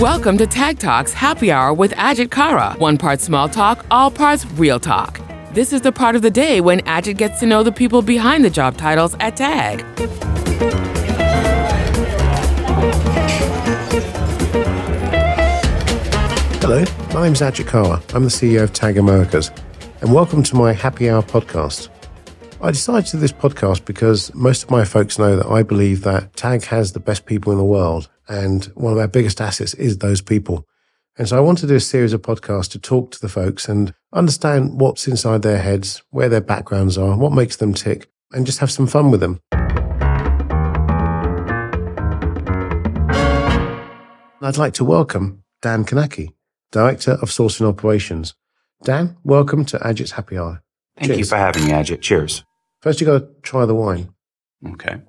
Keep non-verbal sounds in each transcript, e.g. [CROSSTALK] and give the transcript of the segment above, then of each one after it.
Welcome to Tag Talks Happy Hour with Ajit Kara. One part small talk, all parts real talk. This is the part of the day when Ajit gets to know the people behind the job titles at Tag. Hello, my name's Ajit Kara. I'm the CEO of Tag Americas, and welcome to my Happy Hour podcast. I decided to do this podcast because most of my folks know that I believe that Tag has the best people in the world, and one of our biggest assets is those people. And so I want to do a series of podcasts to talk to the folks and understand what's inside their heads, where their backgrounds are, what makes them tick, and just have some fun with them. I'd like to welcome Dan Kanacki, Director of Sourcing Operations. Dan, welcome to Ajit's Happy Hour. Thank you for having me, Ajit. Cheers. First, you got to try the wine. Okay.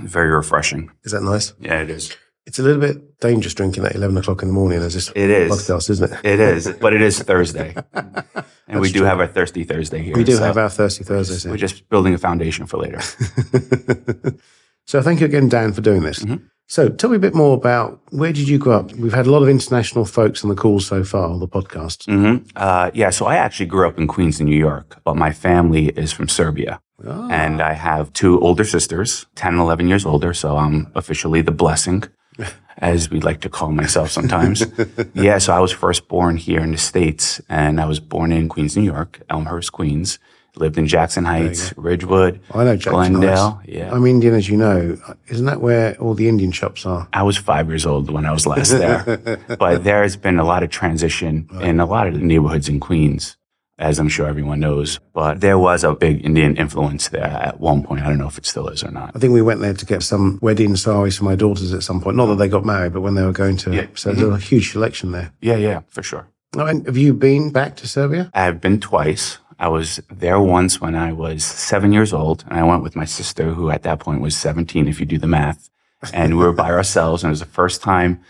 Very refreshing. Is that nice? Yeah, it is. It's a little bit dangerous drinking at 11 o'clock in the morning as this It is. podcast, isn't it? It is, but it is Thursday, [LAUGHS] and we do true. have our Thirsty Thursday here. We do so have our Thirsty Thursdays We're just building a foundation for later. [LAUGHS] so thank you again, Dan, for doing this. Mhm. So tell me a bit more about where did you grow up? We've had a lot of international folks on the call so far, on the podcast. hmm uh, yeah, so I actually grew up in Queens, New York, but my family is from Serbia. Ah, And I have two older sisters, 10 and 11 years older. So I'm officially the blessing, [LAUGHS] as we like to call myself sometimes. [LAUGHS] yeah, so I was first born here in the States, and I was born in Queens, New York, Elmhurst, Queens. Lived in Jackson Heights, Ridgewood, I know Jackson Glendale. Heights. Yeah. I'm Indian, as you know. Isn't that where all the Indian shops are? I was five years old when I was last there. [LAUGHS] but there's been a lot of transition in a lot of the neighborhoods in Queens, as I'm sure everyone knows. But there was a big Indian influence there at one point. I don't know if it still is or not. I think we went there to get some wedding saris for my daughters at some point. Not that they got married, but when they were going to. Yeah. So there's mm-hmm. a huge selection there. Yeah, yeah, for sure. Oh, and have you been back to Serbia? I've been twice. I was there once when I was seven years old, and I went with my sister, who at that point was 17, if you do the math. And we were by [LAUGHS] ourselves, and it was the first time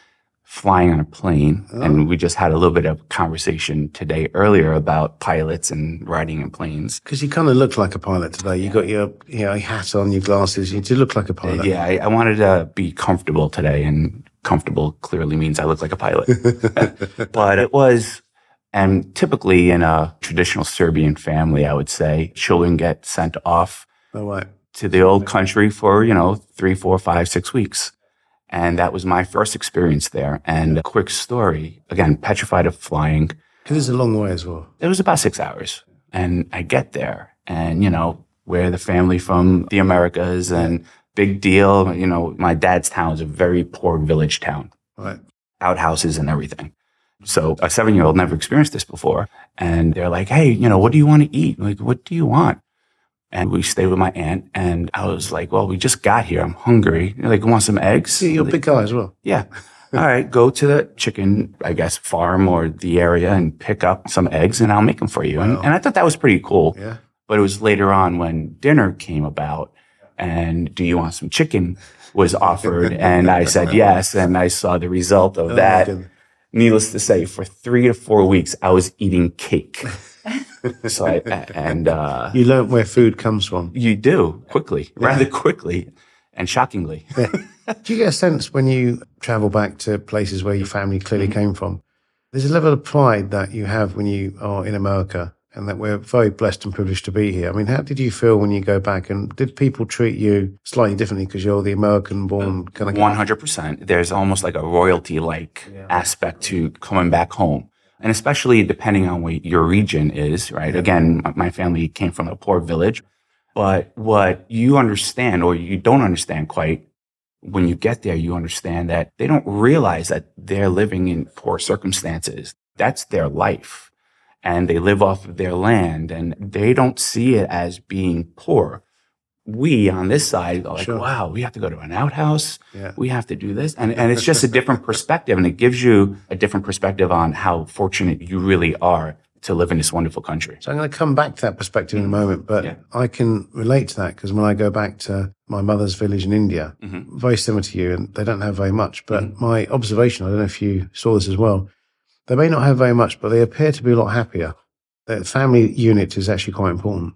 flying on a plane. Uh-huh. And we just had a little bit of conversation today earlier about pilots and riding in planes. Because you kind of look like a pilot today. You got your you know your hat on, your glasses. You do look like a pilot. Yeah, I, I wanted to be comfortable today, and comfortable clearly means I look like a pilot. [LAUGHS] [LAUGHS] but it was, and typically in a traditional Serbian family, I would say children get sent off Oh, to the old country for, you know, three, four, five, six weeks. And that was my first experience there. And a quick story, again, petrified of flying. It is a long way as well. It was about six hours. And I get there and, you know, we're the family from the Americas and big deal. You know, my dad's town is a very poor village town, Right. outhouses and everything. So a seven year old never experienced this before. And they're like, Hey, you know, what do you want to eat? Like, what do you want? And we stayed with my aunt and I was like, well, we just got here. I'm hungry. They're like, want some eggs? Yeah, you're a big guy as well. Yeah. [LAUGHS] All right, go to the chicken, I guess, farm or the area and pick up some eggs and I'll make them for you. And, and I thought that was pretty cool. Yeah. But it was later on when dinner came about and do you want some chicken was offered. and I said [LAUGHS] yes. And I saw the result of Oh, that. Needless to say, for three to four weeks, I was eating cake. [LAUGHS] so I, and, uh, You learn where food comes from. you do quickly, rather quickly and shockingly. Do you get a sense when you travel back to places where your family clearly came from? There's a level of pride that you have when you are in America and that we're very blessed and privileged to be here. I mean, how did you feel when you go back and did people treat you slightly differently because you're the American born kind of One hundred percent. There's almost like a royalty like aspect to coming back home. And especially depending on what your region is, right? Again, my- my family came from a poor village, but what you understand or you don't understand quite when you get there, you understand that they don't realize that they're living in poor circumstances. That's their life. And they live off of their land and they don't see it as being poor. We on this side are like, Sure. wow, we have to go to an outhouse Yeah. we have to do this. And, and it's just a [LAUGHS] different perspective. And it gives you a different perspective on how fortunate you really are to live in this wonderful country. So I'm going to come back to that perspective in a moment, but Yeah. I can relate to that because when I go back to my mother's village in India, Mhm. very similar to you, and they don't have very much. But my observation, I don't know if you saw this as well, they may not have very much, but they appear to be a lot happier. The family unit is actually quite important.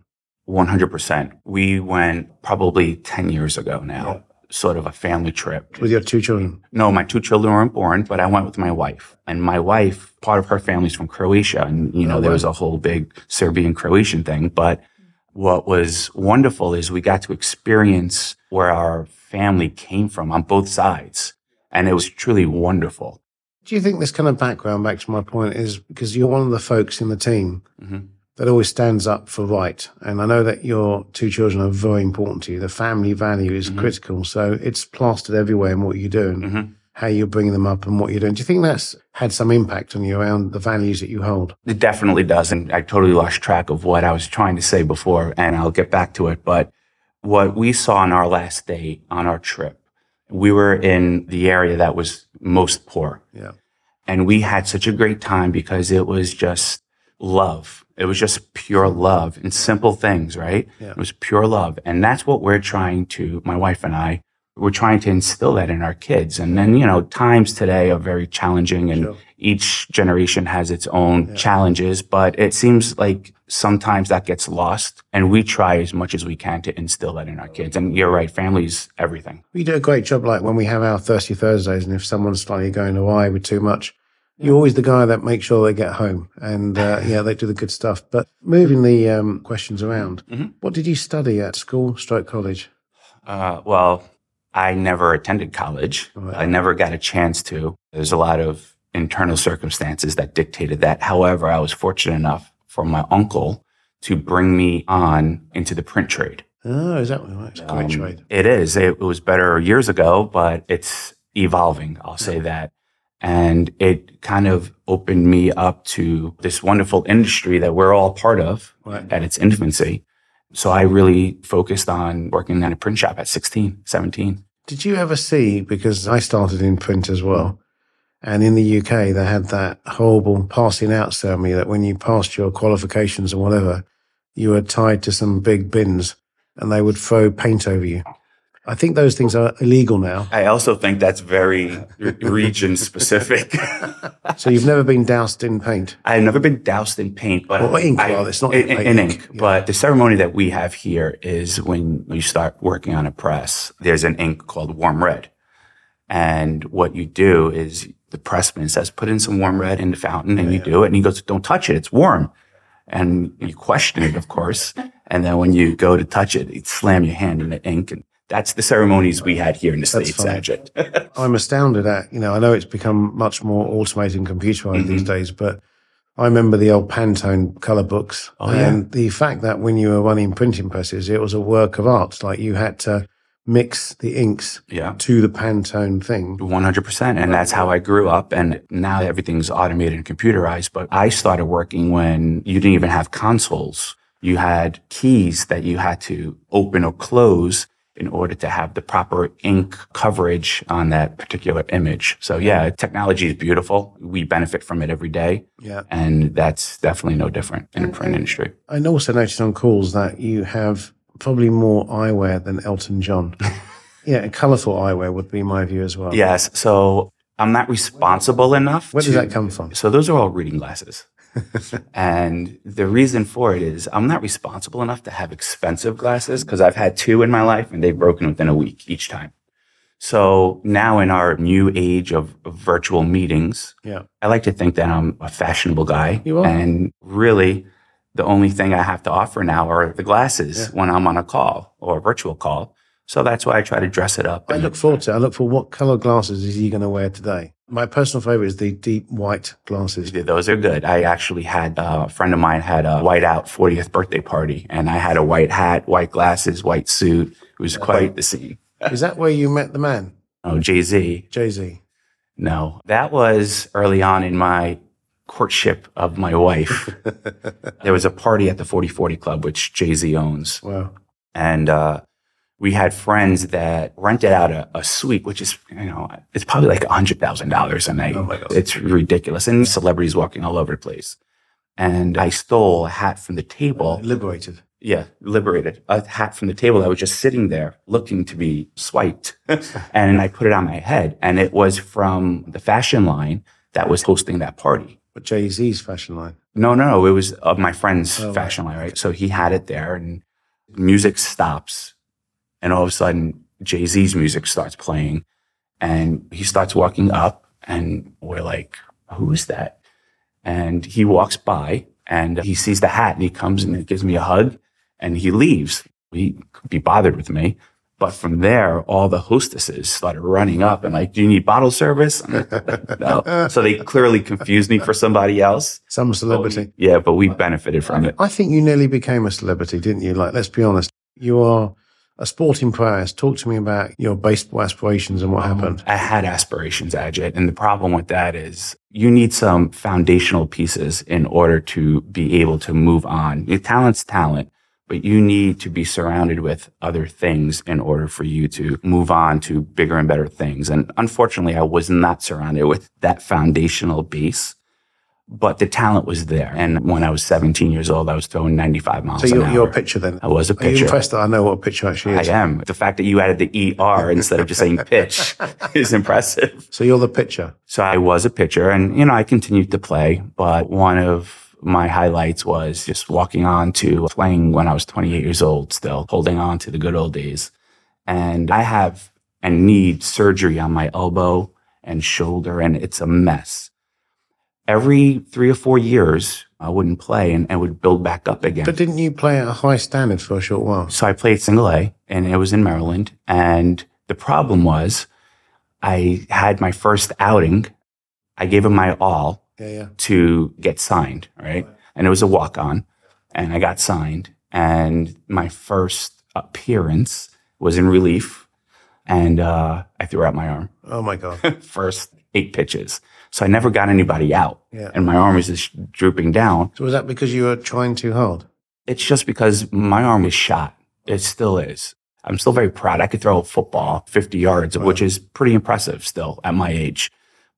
100%. We went probably 10 years ago now. sort of a family trip. With your two children? No, my two children weren't born, but I went with my wife. And my wife, part of her family's from Croatia. And, you know, Oh, there was a whole big Serbian Croatian thing. But what was wonderful is we got to experience where our family came from on both sides. And it was truly wonderful. Do you think this kind of background, back to my point, is because you're one of the folks in the team Mhm. that always stands up for right? And I know that your two children are very important to you. The family value is Mhm. critical. So it's plastered everywhere in what you do and Mhm. how you're bringing them up and what you're doing. Do you think that's had some impact on you around the values that you hold? It definitely does. And I totally lost track of what I was trying to say before, and I'll get back to it. But what we saw on our last day on our trip, we were in the area that was most poor. Yeah. And we had such a great time because it was just love. It was just pure love and simple things, right? Yeah. It was pure love. And that's what we're trying to, my wife and I, we're trying to instill that in our kids. And then, you know, times today are very challenging and Sure. Each generation has its own challenges, but it seems like sometimes that gets lost. And we try as much as we can to instill that in our kids. And you're right, family's everything. We do a great job, like when we have our Thirsty Thursdays, and if someone's slightly going awry with too much, you're always the guy that makes sure they get home, and uh, [LAUGHS] yeah, they do the good stuff. But moving the um, questions around, Mhm. what did you study at school, stroke college? Uh, well, I never attended college. Right. I never got a chance to. There's a lot of internal circumstances that dictated that. However, I was fortunate enough for my uncle to bring me on into the print trade. Oh, is that right? It's a great Um, trade. It is. It was better years ago, but it's evolving. I'll say that. And it kind of opened me up to this wonderful industry that we're all part of Right. at its infancy. So I really focused on working at a print shop at 16, 17. Did you ever see, because I started in print as well, and in the UK, they had that horrible passing out ceremony that when you passed your qualifications or whatever, you were tied to some big bins and they would throw paint over you. I think those things are illegal now. I also think that's very region specific. [LAUGHS] So you've never been doused in paint. I've never been doused in paint, but Or ink, I- rather. It's not in, ink, in ink, ink. yeah. But the ceremony that we have here is when you start working on a press. There's an ink called warm red, and what you do is the pressman says, "Put in some warm red in the fountain," and you do it, and he goes, "Don't touch it; it's warm." And you question it, of course, [LAUGHS] and then when you go to touch it, you slam your hand in the ink, and that's the ceremonies we had here in the states, fine. [LAUGHS] I'm astounded at, you know, I know it's become much more automated and computerized these Mm-hmm. days, but I remember the old Pantone color books Oh, yeah. and the fact that when you were running printing presses, it was a work of art. Like you had to mix the inks yeah. to the Pantone thing. 100%. And that's how I grew up. And now everything's automated and computerized. But I started working when you didn't even have consoles. You had keys that you had to open or close in order to have the proper ink coverage on that particular image. So yeah, technology is beautiful. We benefit from it every day. Yeah. And that's definitely no different in the print industry. I also noticed on calls that you have probably more eyewear than Elton John. [LAUGHS] yeah, and colorful eyewear would be my view as well. Yes. So I'm not responsible enough. Where does to- that come from? So those are all reading glasses. [LAUGHS] and the reason for it is I'm not responsible enough to have expensive glasses because I've had two in my life and they've broken within a week each time. So now in our new age of, of virtual meetings, Yeah. I like to think that I'm a fashionable guy. You are. And really, the only thing I have to offer now are the glasses Yeah. when I'm on a call or a virtual call. So that's why I try to dress it up. I look forward to it. I look for what color glasses is he going to wear today? My personal favorite is the deep white glasses. Those are good. I actually had uh, a friend of mine had a white out 40th birthday party, and I had a white hat, white glasses, white suit. It was quite the scene. [LAUGHS] Is that where you met the man, Oh, Jay Z. Jay Z? No, that was early on in my courtship of my wife. [LAUGHS] there was a party at the 4040 Club, which Jay Z owns. Wow. and uh, we had friends that rented out a, a suite, which is you know it's probably like a hundred thousand dollars a night. Oh my It's ridiculous, and celebrities walking all over the place. And I stole a hat from the table. Liberated. Yeah, liberated a hat from the table that was just sitting there, looking to be swiped, [LAUGHS] and I put it on my head, and it was from the fashion line that was hosting that party. But Jay Z's fashion line. No, no, no. It was of my friend's Oh, fashion line, right? So he had it there and music stops. And all of a sudden, Jay Z's music starts playing and he starts walking up and we're like, who is that? And he walks by and he sees the hat and he comes and he gives me a hug and he leaves. He could be bothered with me. But from there, all the hostesses started running up and like, do you need bottle service? no. [LAUGHS] So they clearly confused me for somebody else. Some But celebrity. we- yeah, but we benefited from it. I think you nearly became a celebrity, didn't you? Like, let's be honest. You are a sporting prowess. Talk to me about your baseball aspirations and what um, happened. I had aspirations, Ajit. And the problem with that is you need some foundational pieces in order to be able to move on. Your talent's talent, but you need to be surrounded with other things in order for you to move on to bigger and better things. And unfortunately, I was not surrounded with that foundational base. But the talent was there. And when I was 17 years old, I was throwing 95 miles So an you're, you're a pitcher then. I was a pitcher. Are you impressed that I know what a pitcher actually is? I am. The fact that you added the ER instead of just saying pitch [LAUGHS] is impressive. So you're the pitcher. So I was a pitcher and, you know, I continued to play, but one of my highlights was just walking on to playing when I was 28 years old still, holding on to the good old days. And I have and need surgery on my elbow and shoulder and it's a mess. Every three or four years, I wouldn't play and, and would build back up again. But didn't you play at a high standard for a short while? So I played single A and it was in Maryland. And the problem was I had my first outing. I gave him my all Yeah, yeah. to get signed, right? And it was a walk on and I got signed. And my first appearance was in relief and uh, I threw out my arm. Oh my God. [LAUGHS] first eight pitches. So I never got anybody out. Yeah. And my arm was just drooping down. So was that because you were trying too hard? It's just because my arm was shot. It still is. I'm still very proud. I could throw a football 50 yards, which is pretty impressive still at my age.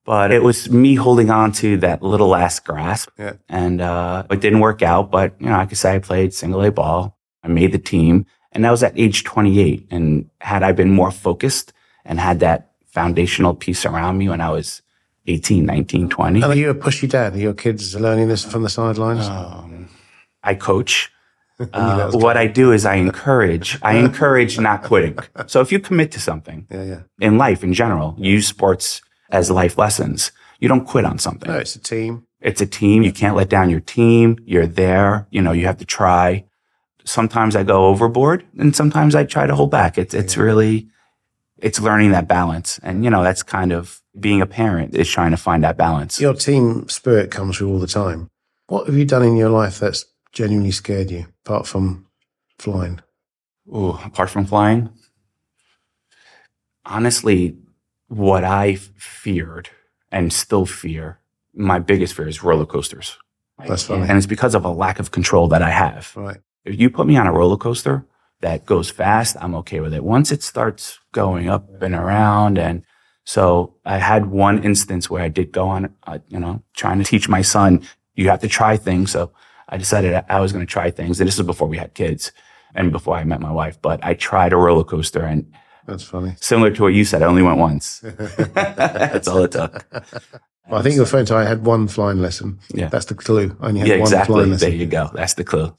But it was me holding on to that little last grasp. Yeah. And uh, it didn't work out. But, you know, I could say I played single A ball. I made the team. And that was at age 28. And had I been more focused and had that foundational piece around me when I was 18, 19, 20, And are you a pushy dad? Are your kids learning this from the sidelines? um, I coach. [LAUGHS] Uh, what I do is I encourage. I [LAUGHS] encourage not quitting. So if you commit to something yeah, yeah. in life in general, use sports as life lessons. You don't quit on something. No, it's a team. It's a team. You can't let down your team. You're there. You know, you have to try. Sometimes I go overboard and sometimes I try to hold back. It's, it's really, it's learning that balance. And, you know, that's kind of being a parent is trying to find that balance. Your team spirit comes through all the time. What have you done in your life that's genuinely scared you, apart from flying? Ooh, apart from flying, honestly, what I feared and still fear, my biggest fear is roller coasters. That's funny. And it's because of a lack of control that I have. Right. If you put me on a roller coaster that goes fast, I'm okay with it. Once it starts going up and around, and so I had one instance where I did go on, uh, you know, trying to teach my son, you have to try things. So I decided I was going to try things. And this was before we had kids and before I met my wife. But I tried a roller coaster, and That's funny. similar to what you said, I only went once. [LAUGHS] That's all it took. Well, I think your friend I had one flying lesson. Yeah. That's the clue. I only had Yeah, one exactly. flying lesson. There you go. That's the clue.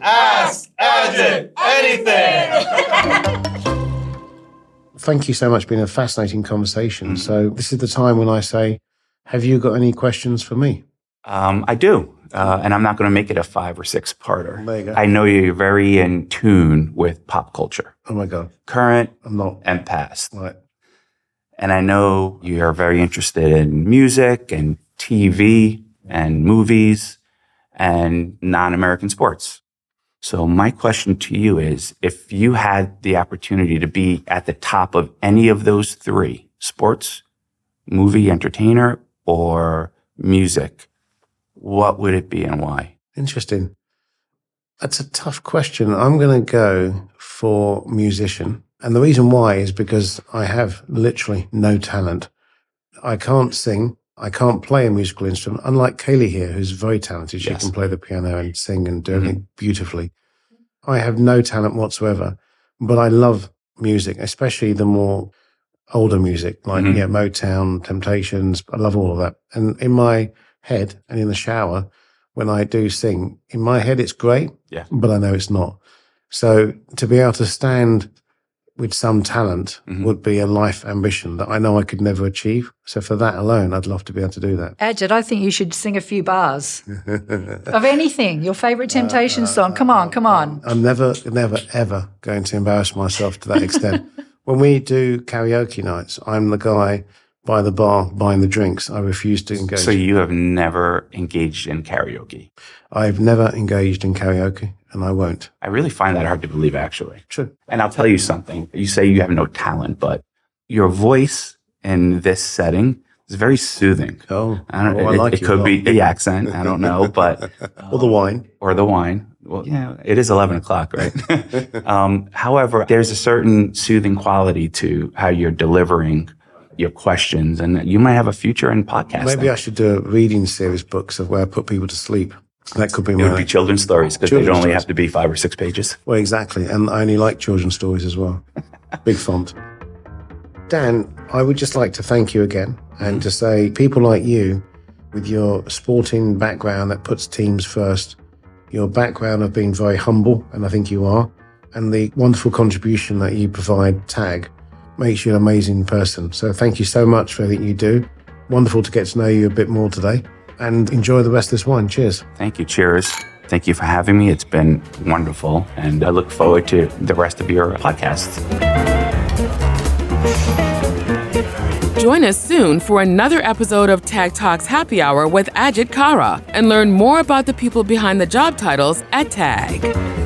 Ask Ajit anything. Thank you so much. Been a fascinating conversation. Mm. So this is the time when I say, have you got any questions for me? Um, I do. Uh, and I'm not going to make it a five or six parter. There. I know you're very in tune with pop culture, Oh my God. current I'm not. and past. Right. And I know you're very interested in music and TV and movies and non American sports. So, my question to you is if you had the opportunity to be at the top of any of those three sports, movie, entertainer, or music, what would it be and why? Interesting. That's a tough question. I'm going to go for musician. And the reason why is because I have literally no talent. I can't sing. I can't play a musical instrument, unlike Kaylie here, who's very talented. She Yes. can play the piano and sing and do everything beautifully. I have no talent whatsoever, but I love music, especially the more older music, like Mhm. yeah, Motown, Temptations. I love all of that. And in my head and in the shower, when I do sing. In my head, it's great, Yeah. but I know it's not. So to be able to stand with some talent Mhm. would be a life ambition that I know I could never achieve. So for that alone, I'd love to be able to do that. Ajit, I think you should sing a few bars [LAUGHS] of anything. Your favorite uh, Temptation uh, song. Come on, uh, come on. I'm never, never, ever going to embarrass myself to that extent. [LAUGHS] when we do karaoke nights, I'm the guy by the bar buying the drinks. I refuse to engage. So you have never engaged in karaoke. I've never engaged in karaoke and I won't. I really find that hard to believe, actually. True. And I'll tell you something. You say you have no talent, but your voice in this setting is very soothing. Oh, I don't oh, it, I like it could be the accent. I don't know, but [LAUGHS] Or the wine. or the wine. Well, yeah, it is 11 o'clock, right? [LAUGHS] um, however, there's a certain soothing quality to how you're delivering your questions, and you might have a future in podcasting. Maybe I should do a reading series books of where I put people to sleep. That could be it would be children's stories because they'd only stories. have to be five or six pages. Well, exactly. And I only like children's stories as well. [LAUGHS] Big font. Dan, I would just like to thank you again and to say people like you, with your sporting background that puts teams first, your background of being very humble, and I think you are, and the wonderful contribution that you provide, TAG, makes you an amazing person. So thank you so much for everything you do. Wonderful to get to know you a bit more today and enjoy the rest of this wine. Cheers. Thank you. Cheers. Thank you for having me. It's been wonderful, and I look forward to the rest of your podcast. Join us soon for another episode of Tag Talks Happy Hour with Ajit Kara and learn more about the people behind the job titles at Tag.